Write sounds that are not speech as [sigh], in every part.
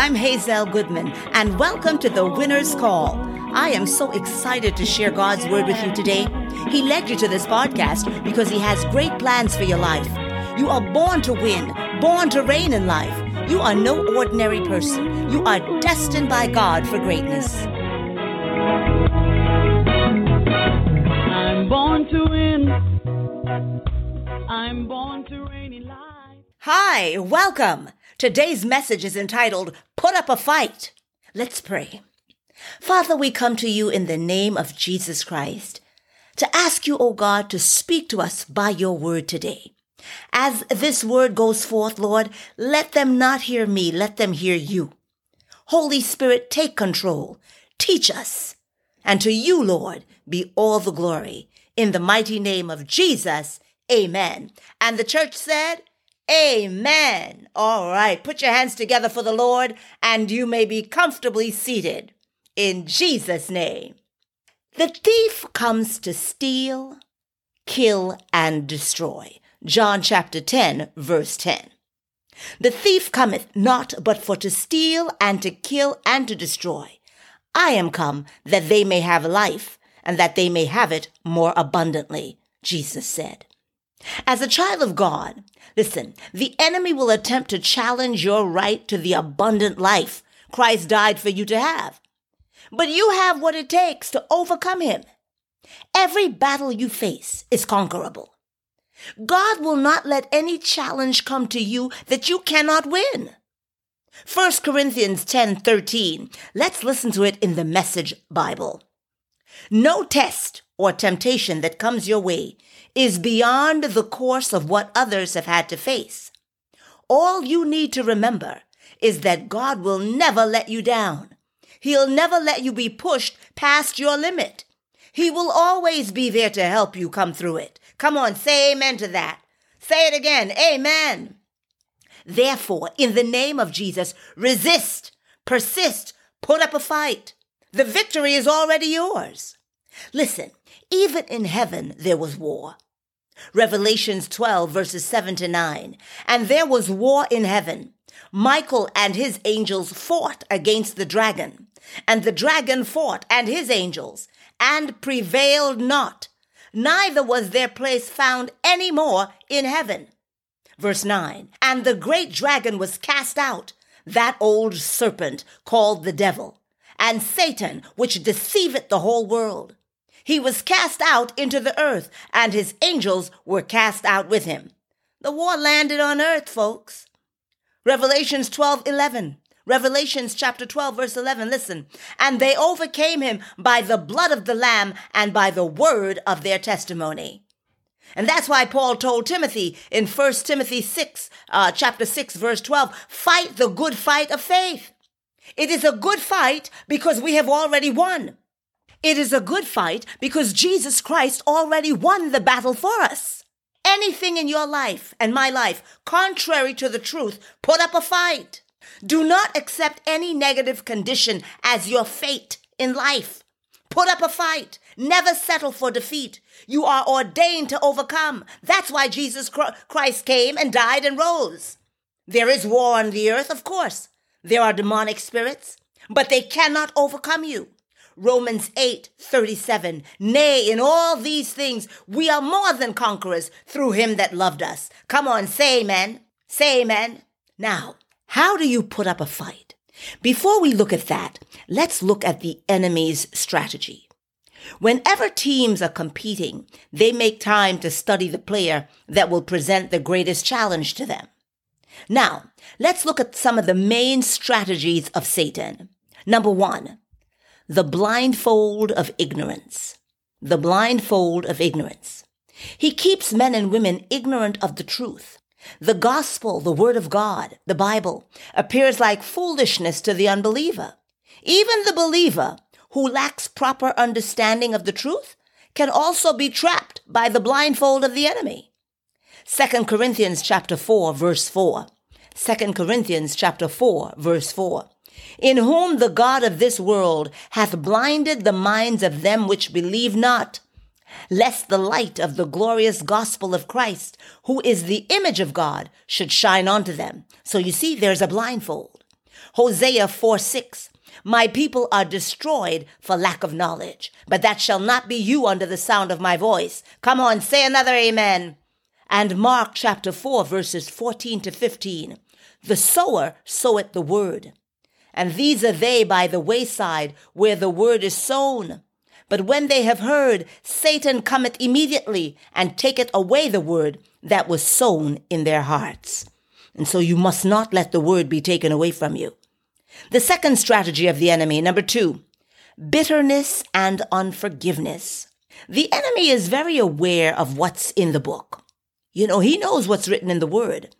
I'm Hazel Goodman, and welcome to the Winner's Call. I am so excited to share God's word with you today. He led you to this podcast because He has great plans for your life. You are born to win, born to reign in life. You are no ordinary person. You are destined by God for greatness. I'm born to win. I'm born to reign in life. Hi, welcome. Today's message is entitled Put Up a Fight. Let's pray. Father, we come to you in the name of Jesus Christ to ask you, O God, to speak to us by your word today. As this word goes forth, Lord, let them not hear me, let them hear you. Holy Spirit, take control. Teach us. And to you, Lord, be all the glory. In the mighty name of Jesus, amen. And the church said, Amen. All right. Put your hands together for the Lord and you may be comfortably seated in Jesus' name. The thief comes to steal, kill, and destroy. John chapter 10, verse 10. The thief cometh not but for to steal and to kill and to destroy. I am come that they may have life and that they may have it more abundantly, Jesus said. As a child of God, listen, the enemy will attempt to challenge your right to the abundant life Christ died for you to have. But you have what it takes to overcome him. Every battle you face is conquerable. God will not let any challenge come to you that you cannot win. 1 Corinthians 10:13. Let's listen to it in the Message Bible. No test or temptation that comes your way is beyond the course of what others have had to face. All you need to remember is that God will never let you down. He'll never let you be pushed past your limit. He will always be there to help you come through it. Come on, say amen to that. Say it again. Amen. Therefore, in the name of Jesus, resist, persist, put up a fight. The victory is already yours. Listen, even in heaven there was war. Revelations 12 verses 7 to 9. And there was war in heaven. Michael and his angels fought against the dragon, and the dragon fought and his angels, and prevailed not. Neither was their place found any more in heaven. Verse 9. And the great dragon was cast out, that old serpent called the devil, and Satan, which deceiveth the whole world. He was cast out into the earth, and his angels were cast out with him. The war landed on earth, folks. Revelations 12 11. Revelations chapter 12, verse 11. Listen. And they overcame him by the blood of the Lamb and by the word of their testimony. And that's why Paul told Timothy in 1 Timothy 6, uh, chapter 6, verse 12, fight the good fight of faith. It is a good fight because we have already won. It is a good fight because Jesus Christ already won the battle for us. Anything in your life and my life contrary to the truth, put up a fight. Do not accept any negative condition as your fate in life. Put up a fight. Never settle for defeat. You are ordained to overcome. That's why Jesus Christ came and died and rose. There is war on the earth, of course. There are demonic spirits, but they cannot overcome you. Romans 8, 37. Nay, in all these things, we are more than conquerors through him that loved us. Come on, say amen. Say amen. Now, how do you put up a fight? Before we look at that, let's look at the enemy's strategy. Whenever teams are competing, they make time to study the player that will present the greatest challenge to them. Now, let's look at some of the main strategies of Satan. Number one, the blindfold of ignorance. The blindfold of ignorance. He keeps men and women ignorant of the truth. The gospel, the word of God, the Bible, appears like foolishness to the unbeliever. Even the believer who lacks proper understanding of the truth can also be trapped by the blindfold of the enemy. 2 Corinthians chapter 4 verse 4. 2 Corinthians chapter 4 verse 4 in whom the God of this world hath blinded the minds of them which believe not, lest the light of the glorious gospel of Christ, who is the image of God, should shine unto them. So you see, there's a blindfold. Hosea 4 6. My people are destroyed for lack of knowledge, but that shall not be you under the sound of my voice. Come on, say another amen. And Mark chapter 4, verses 14 to 15. The sower soweth the word. And these are they by the wayside where the word is sown. But when they have heard, Satan cometh immediately and taketh away the word that was sown in their hearts. And so you must not let the word be taken away from you. The second strategy of the enemy, number two, bitterness and unforgiveness. The enemy is very aware of what's in the book. You know, he knows what's written in the word.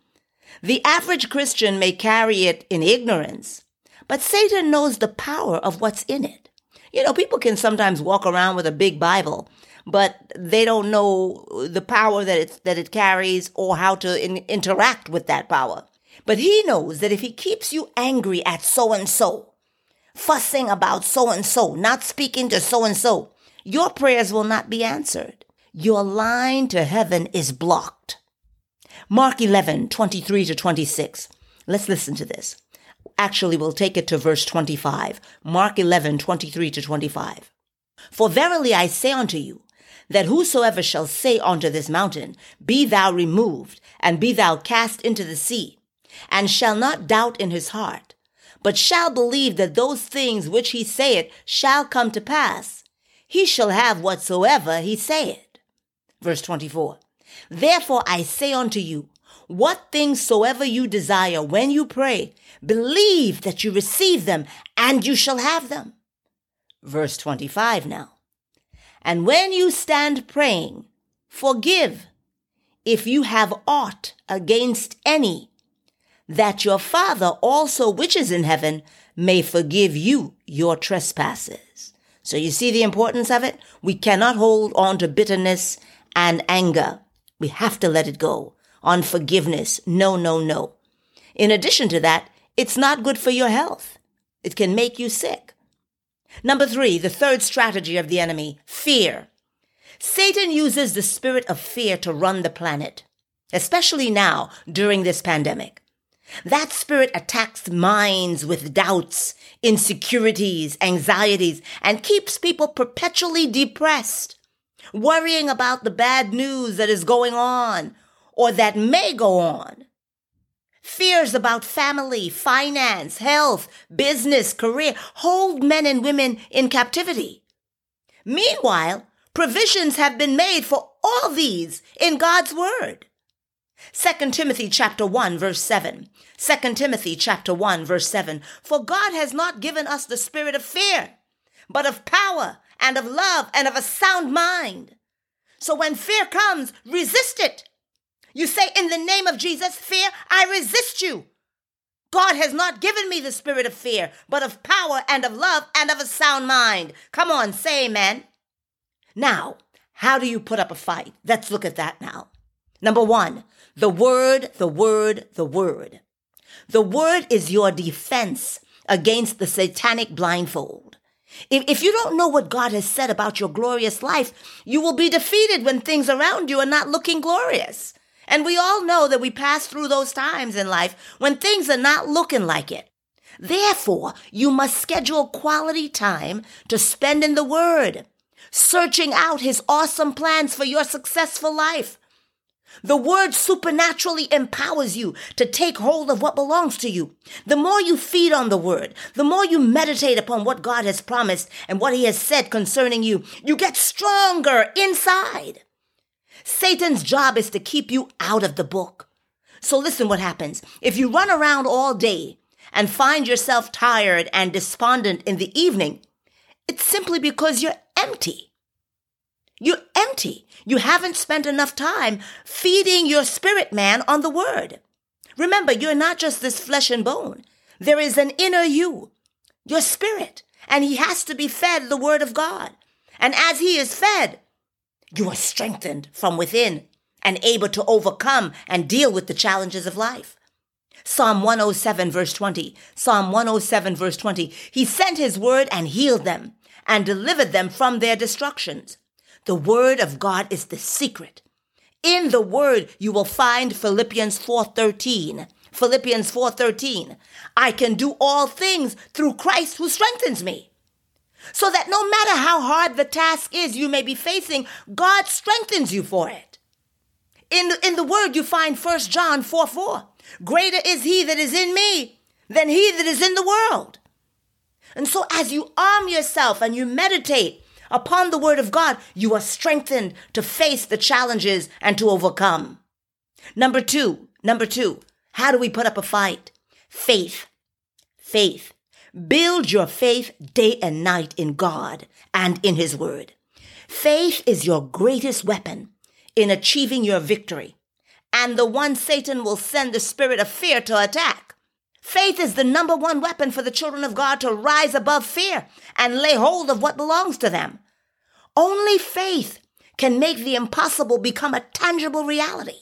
The average Christian may carry it in ignorance, but Satan knows the power of what's in it. You know, people can sometimes walk around with a big Bible, but they don't know the power that it, that it carries or how to in, interact with that power. But he knows that if he keeps you angry at so and so, fussing about so and so, not speaking to so and so, your prayers will not be answered. Your line to heaven is blocked. Mark 11, 23 to 26. Let's listen to this. Actually, we'll take it to verse 25. Mark 11, 23 to 25. For verily I say unto you, that whosoever shall say unto this mountain, Be thou removed, and be thou cast into the sea, and shall not doubt in his heart, but shall believe that those things which he saith shall come to pass, he shall have whatsoever he saith. Verse 24. Therefore I say unto you, what things soever you desire when you pray, believe that you receive them, and you shall have them. Verse 25 now. And when you stand praying, forgive if you have aught against any, that your Father also which is in heaven may forgive you your trespasses. So you see the importance of it? We cannot hold on to bitterness and anger. We have to let it go. Unforgiveness. No, no, no. In addition to that, it's not good for your health. It can make you sick. Number three, the third strategy of the enemy, fear. Satan uses the spirit of fear to run the planet, especially now during this pandemic. That spirit attacks minds with doubts, insecurities, anxieties, and keeps people perpetually depressed, worrying about the bad news that is going on or that may go on. Fears about family, finance, health, business, career hold men and women in captivity. Meanwhile, provisions have been made for all these in God's word. 2 Timothy chapter 1 verse 7. 2 Timothy chapter 1 verse 7. For God has not given us the spirit of fear, but of power and of love and of a sound mind. So when fear comes, resist it. You say, in the name of Jesus, fear, I resist you. God has not given me the spirit of fear, but of power and of love and of a sound mind. Come on, say amen. Now, how do you put up a fight? Let's look at that now. Number one, the word, the word, the word. The word is your defense against the satanic blindfold. If, if you don't know what God has said about your glorious life, you will be defeated when things around you are not looking glorious. And we all know that we pass through those times in life when things are not looking like it. Therefore, you must schedule quality time to spend in the Word, searching out His awesome plans for your successful life. The word supernaturally empowers you to take hold of what belongs to you. The more you feed on the word, the more you meditate upon what God has promised and what he has said concerning you, you get stronger inside. Satan's job is to keep you out of the book. So listen what happens. If you run around all day and find yourself tired and despondent in the evening, it's simply because you're empty. You're empty. You haven't spent enough time feeding your spirit man on the word. Remember, you're not just this flesh and bone. There is an inner you, your spirit, and he has to be fed the word of God. And as he is fed, you are strengthened from within and able to overcome and deal with the challenges of life. Psalm 107 verse 20. Psalm 107 verse 20. He sent his word and healed them and delivered them from their destructions. The word of God is the secret. In the word, you will find Philippians 4:13. Philippians 4:13. I can do all things through Christ who strengthens me. So that no matter how hard the task is you may be facing, God strengthens you for it. In the, in the word you find 1 John 4 4. Greater is he that is in me than he that is in the world. And so as you arm yourself and you meditate upon the word of God, you are strengthened to face the challenges and to overcome. Number two, number two, how do we put up a fight? Faith. Faith. Build your faith day and night in God and in His Word. Faith is your greatest weapon in achieving your victory, and the one Satan will send the spirit of fear to attack. Faith is the number one weapon for the children of God to rise above fear and lay hold of what belongs to them. Only faith can make the impossible become a tangible reality.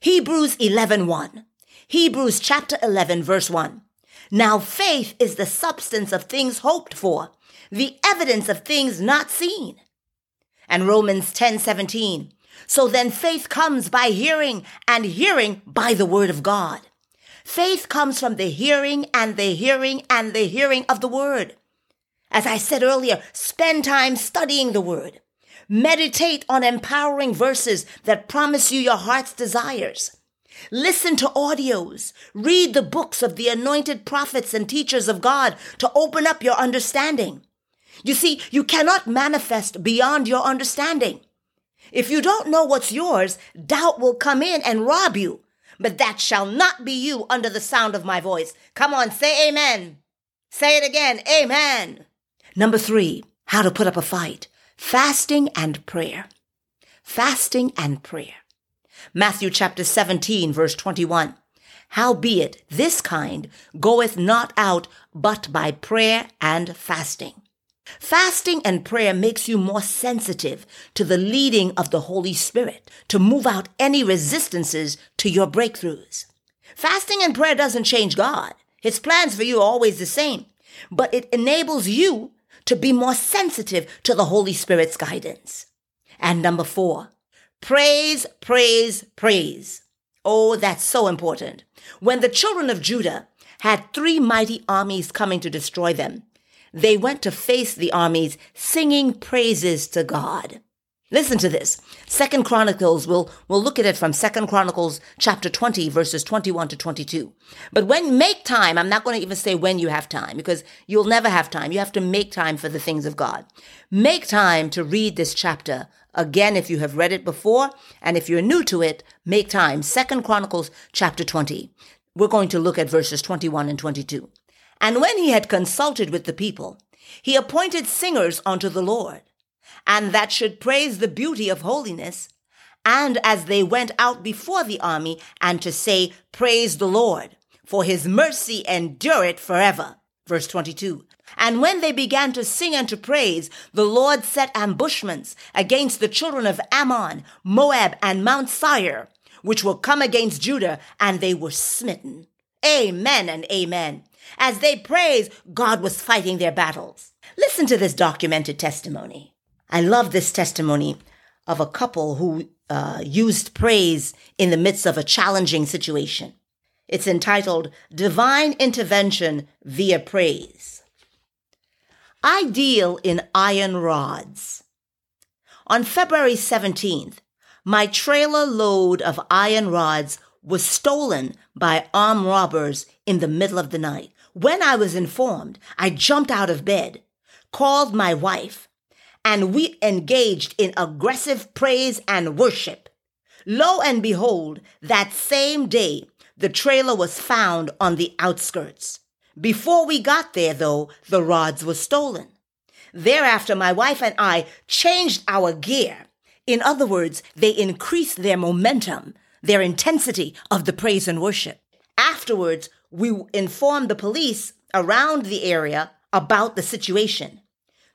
Hebrews 11:1. Hebrews chapter 11 verse 1. Now faith is the substance of things hoped for, the evidence of things not seen. And Romans 10:17. So then faith comes by hearing and hearing by the word of God. Faith comes from the hearing and the hearing and the hearing of the word. As I said earlier, spend time studying the word. Meditate on empowering verses that promise you your heart's desires. Listen to audios. Read the books of the anointed prophets and teachers of God to open up your understanding. You see, you cannot manifest beyond your understanding. If you don't know what's yours, doubt will come in and rob you. But that shall not be you under the sound of my voice. Come on, say amen. Say it again, amen. Number three, how to put up a fight. Fasting and prayer. Fasting and prayer. Matthew chapter 17, verse 21. Howbeit, this kind goeth not out but by prayer and fasting. Fasting and prayer makes you more sensitive to the leading of the Holy Spirit to move out any resistances to your breakthroughs. Fasting and prayer doesn't change God. His plans for you are always the same, but it enables you to be more sensitive to the Holy Spirit's guidance. And number four, praise, praise, praise. Oh, that's so important. When the children of Judah had three mighty armies coming to destroy them, they went to face the armies singing praises to God. Listen to this. Second Chronicles, we'll, we'll look at it from Second Chronicles chapter 20, verses 21 to 22. But when make time, I'm not going to even say when you have time because you'll never have time. You have to make time for the things of God. Make time to read this chapter again if you have read it before. And if you're new to it, make time. Second Chronicles chapter 20. We're going to look at verses 21 and 22. And when he had consulted with the people, he appointed singers unto the Lord and that should praise the beauty of holiness. And as they went out before the army, and to say, Praise the Lord, for his mercy endureth forever. Verse 22. And when they began to sing and to praise, the Lord set ambushments against the children of Ammon, Moab, and Mount Seir, which will come against Judah, and they were smitten. Amen and amen. As they praised, God was fighting their battles. Listen to this documented testimony. I love this testimony of a couple who uh, used praise in the midst of a challenging situation. It's entitled Divine Intervention via Praise. I deal in iron rods. On February 17th, my trailer load of iron rods was stolen by armed robbers in the middle of the night. When I was informed, I jumped out of bed, called my wife, and we engaged in aggressive praise and worship. Lo and behold, that same day, the trailer was found on the outskirts. Before we got there, though, the rods were stolen. Thereafter, my wife and I changed our gear. In other words, they increased their momentum, their intensity of the praise and worship. Afterwards, we informed the police around the area about the situation.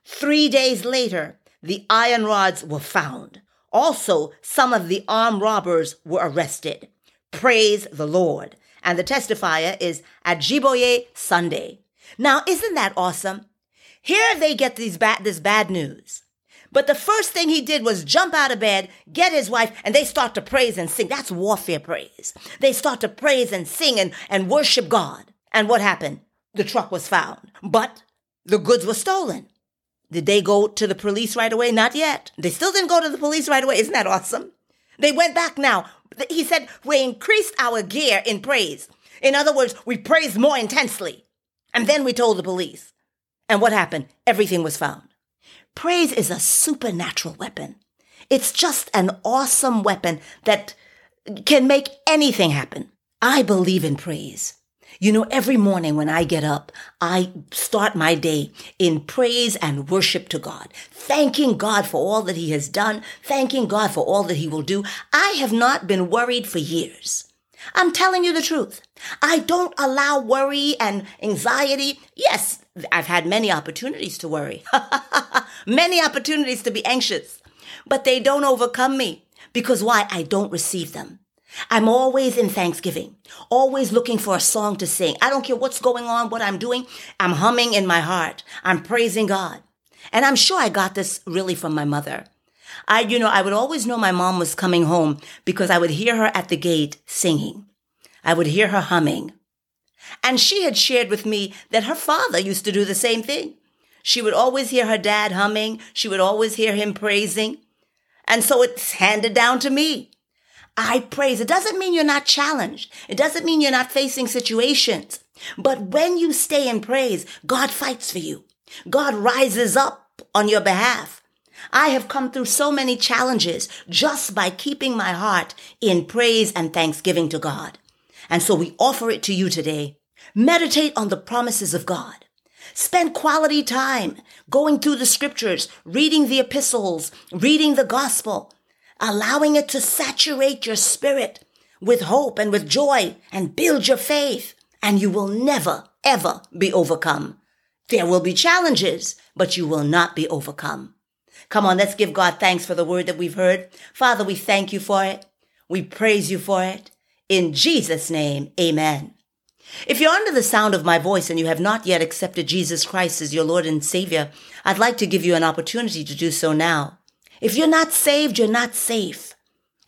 Three days later, the iron rods were found. Also, some of the armed robbers were arrested. Praise the Lord. And the testifier is Ajiboye Sunday. Now, isn't that awesome? Here they get these this bad news. But the first thing he did was jump out of bed, get his wife, and they start to praise and sing. That's warfare praise. They start to praise and sing and, and worship God. And what happened? The truck was found, but the goods were stolen. Did they go to the police right away? Not yet. They still didn't go to the police right away. Isn't that awesome? They went back now. He said, We increased our gear in praise. In other words, we praised more intensely. And then we told the police. And what happened? Everything was found. Praise is a supernatural weapon. It's just an awesome weapon that can make anything happen. I believe in praise. You know, every morning when I get up, I start my day in praise and worship to God, thanking God for all that He has done, thanking God for all that He will do. I have not been worried for years. I'm telling you the truth. I don't allow worry and anxiety. Yes, I've had many opportunities to worry, [laughs] many opportunities to be anxious, but they don't overcome me because why? I don't receive them. I'm always in thanksgiving, always looking for a song to sing. I don't care what's going on, what I'm doing. I'm humming in my heart. I'm praising God. And I'm sure I got this really from my mother. I, you know, I would always know my mom was coming home because I would hear her at the gate singing. I would hear her humming. And she had shared with me that her father used to do the same thing. She would always hear her dad humming. She would always hear him praising. And so it's handed down to me. I praise. It doesn't mean you're not challenged. It doesn't mean you're not facing situations. But when you stay in praise, God fights for you. God rises up on your behalf. I have come through so many challenges just by keeping my heart in praise and thanksgiving to God. And so we offer it to you today. Meditate on the promises of God. Spend quality time going through the scriptures, reading the epistles, reading the gospel, allowing it to saturate your spirit with hope and with joy and build your faith. And you will never, ever be overcome. There will be challenges, but you will not be overcome. Come on, let's give God thanks for the word that we've heard. Father, we thank you for it. We praise you for it. In Jesus' name, amen. If you're under the sound of my voice and you have not yet accepted Jesus Christ as your Lord and Savior, I'd like to give you an opportunity to do so now. If you're not saved, you're not safe.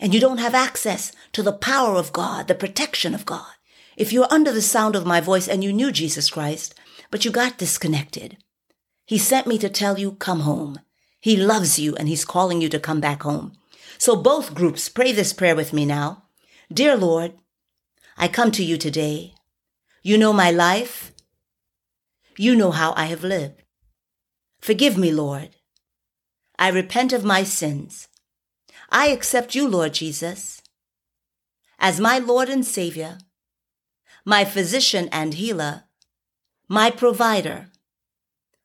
And you don't have access to the power of God, the protection of God. If you're under the sound of my voice and you knew Jesus Christ, but you got disconnected, He sent me to tell you, come home. He loves you and he's calling you to come back home. So both groups pray this prayer with me now. Dear Lord, I come to you today. You know my life. You know how I have lived. Forgive me, Lord. I repent of my sins. I accept you, Lord Jesus, as my Lord and Savior, my physician and healer, my provider,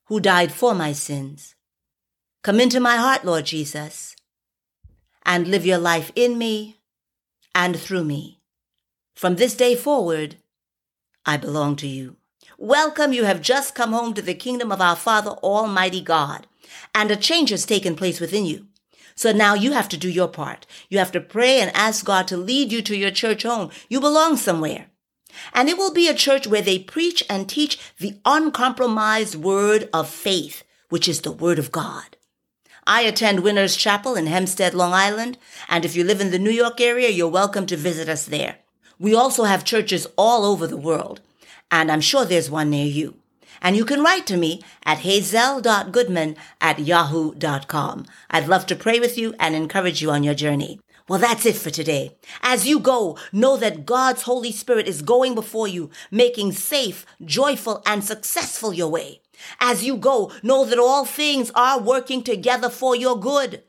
who died for my sins. Come into my heart, Lord Jesus, and live your life in me and through me. From this day forward, I belong to you. Welcome, you have just come home to the kingdom of our Father, Almighty God, and a change has taken place within you. So now you have to do your part. You have to pray and ask God to lead you to your church home. You belong somewhere. And it will be a church where they preach and teach the uncompromised word of faith, which is the word of God. I attend Winners Chapel in Hempstead, Long Island, and if you live in the New York area, you're welcome to visit us there. We also have churches all over the world, and I'm sure there's one near you. And you can write to me at hazel.goodman at yahoo.com. I'd love to pray with you and encourage you on your journey. Well, that's it for today. As you go, know that God's Holy Spirit is going before you, making safe, joyful, and successful your way. As you go, know that all things are working together for your good.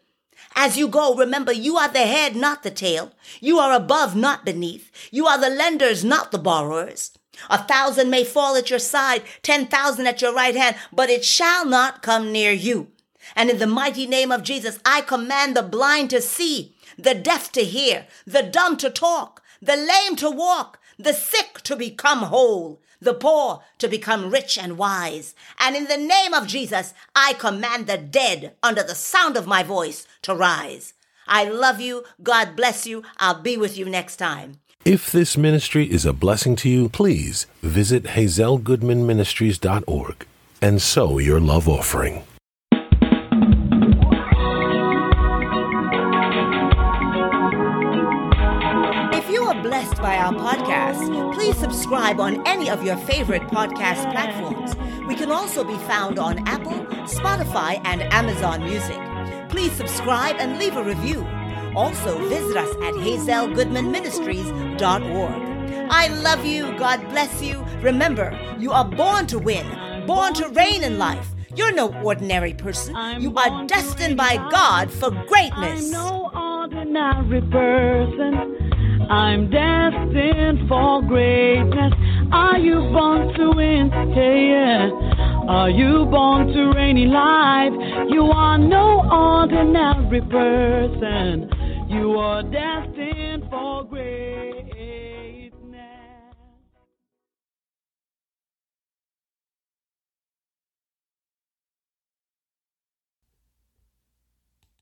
As you go, remember you are the head, not the tail. You are above, not beneath. You are the lenders, not the borrowers. A thousand may fall at your side, ten thousand at your right hand, but it shall not come near you. And in the mighty name of Jesus, I command the blind to see, the deaf to hear, the dumb to talk, the lame to walk, the sick to become whole, the poor to become rich and wise. And in the name of Jesus, I command the dead under the sound of my voice to rise. I love you. God bless you. I'll be with you next time. If this ministry is a blessing to you, please visit hazelgoodmanministries.org and sow your love offering. If you are blessed by our podcast, please subscribe on any of your favorite podcast platforms. We can also be found on Apple, Spotify, and Amazon Music. Please subscribe and leave a review. Also, visit us at hazelgoodmanministries.org. I love you. God bless you. Remember, you are born to win, born to reign in life. You're no ordinary person. You are destined by God for greatness. I'm no ordinary person. I'm destined for greatness. Are you born to win? Hey, yeah. Are you born to reign in life? You are no ordinary person. You are destined.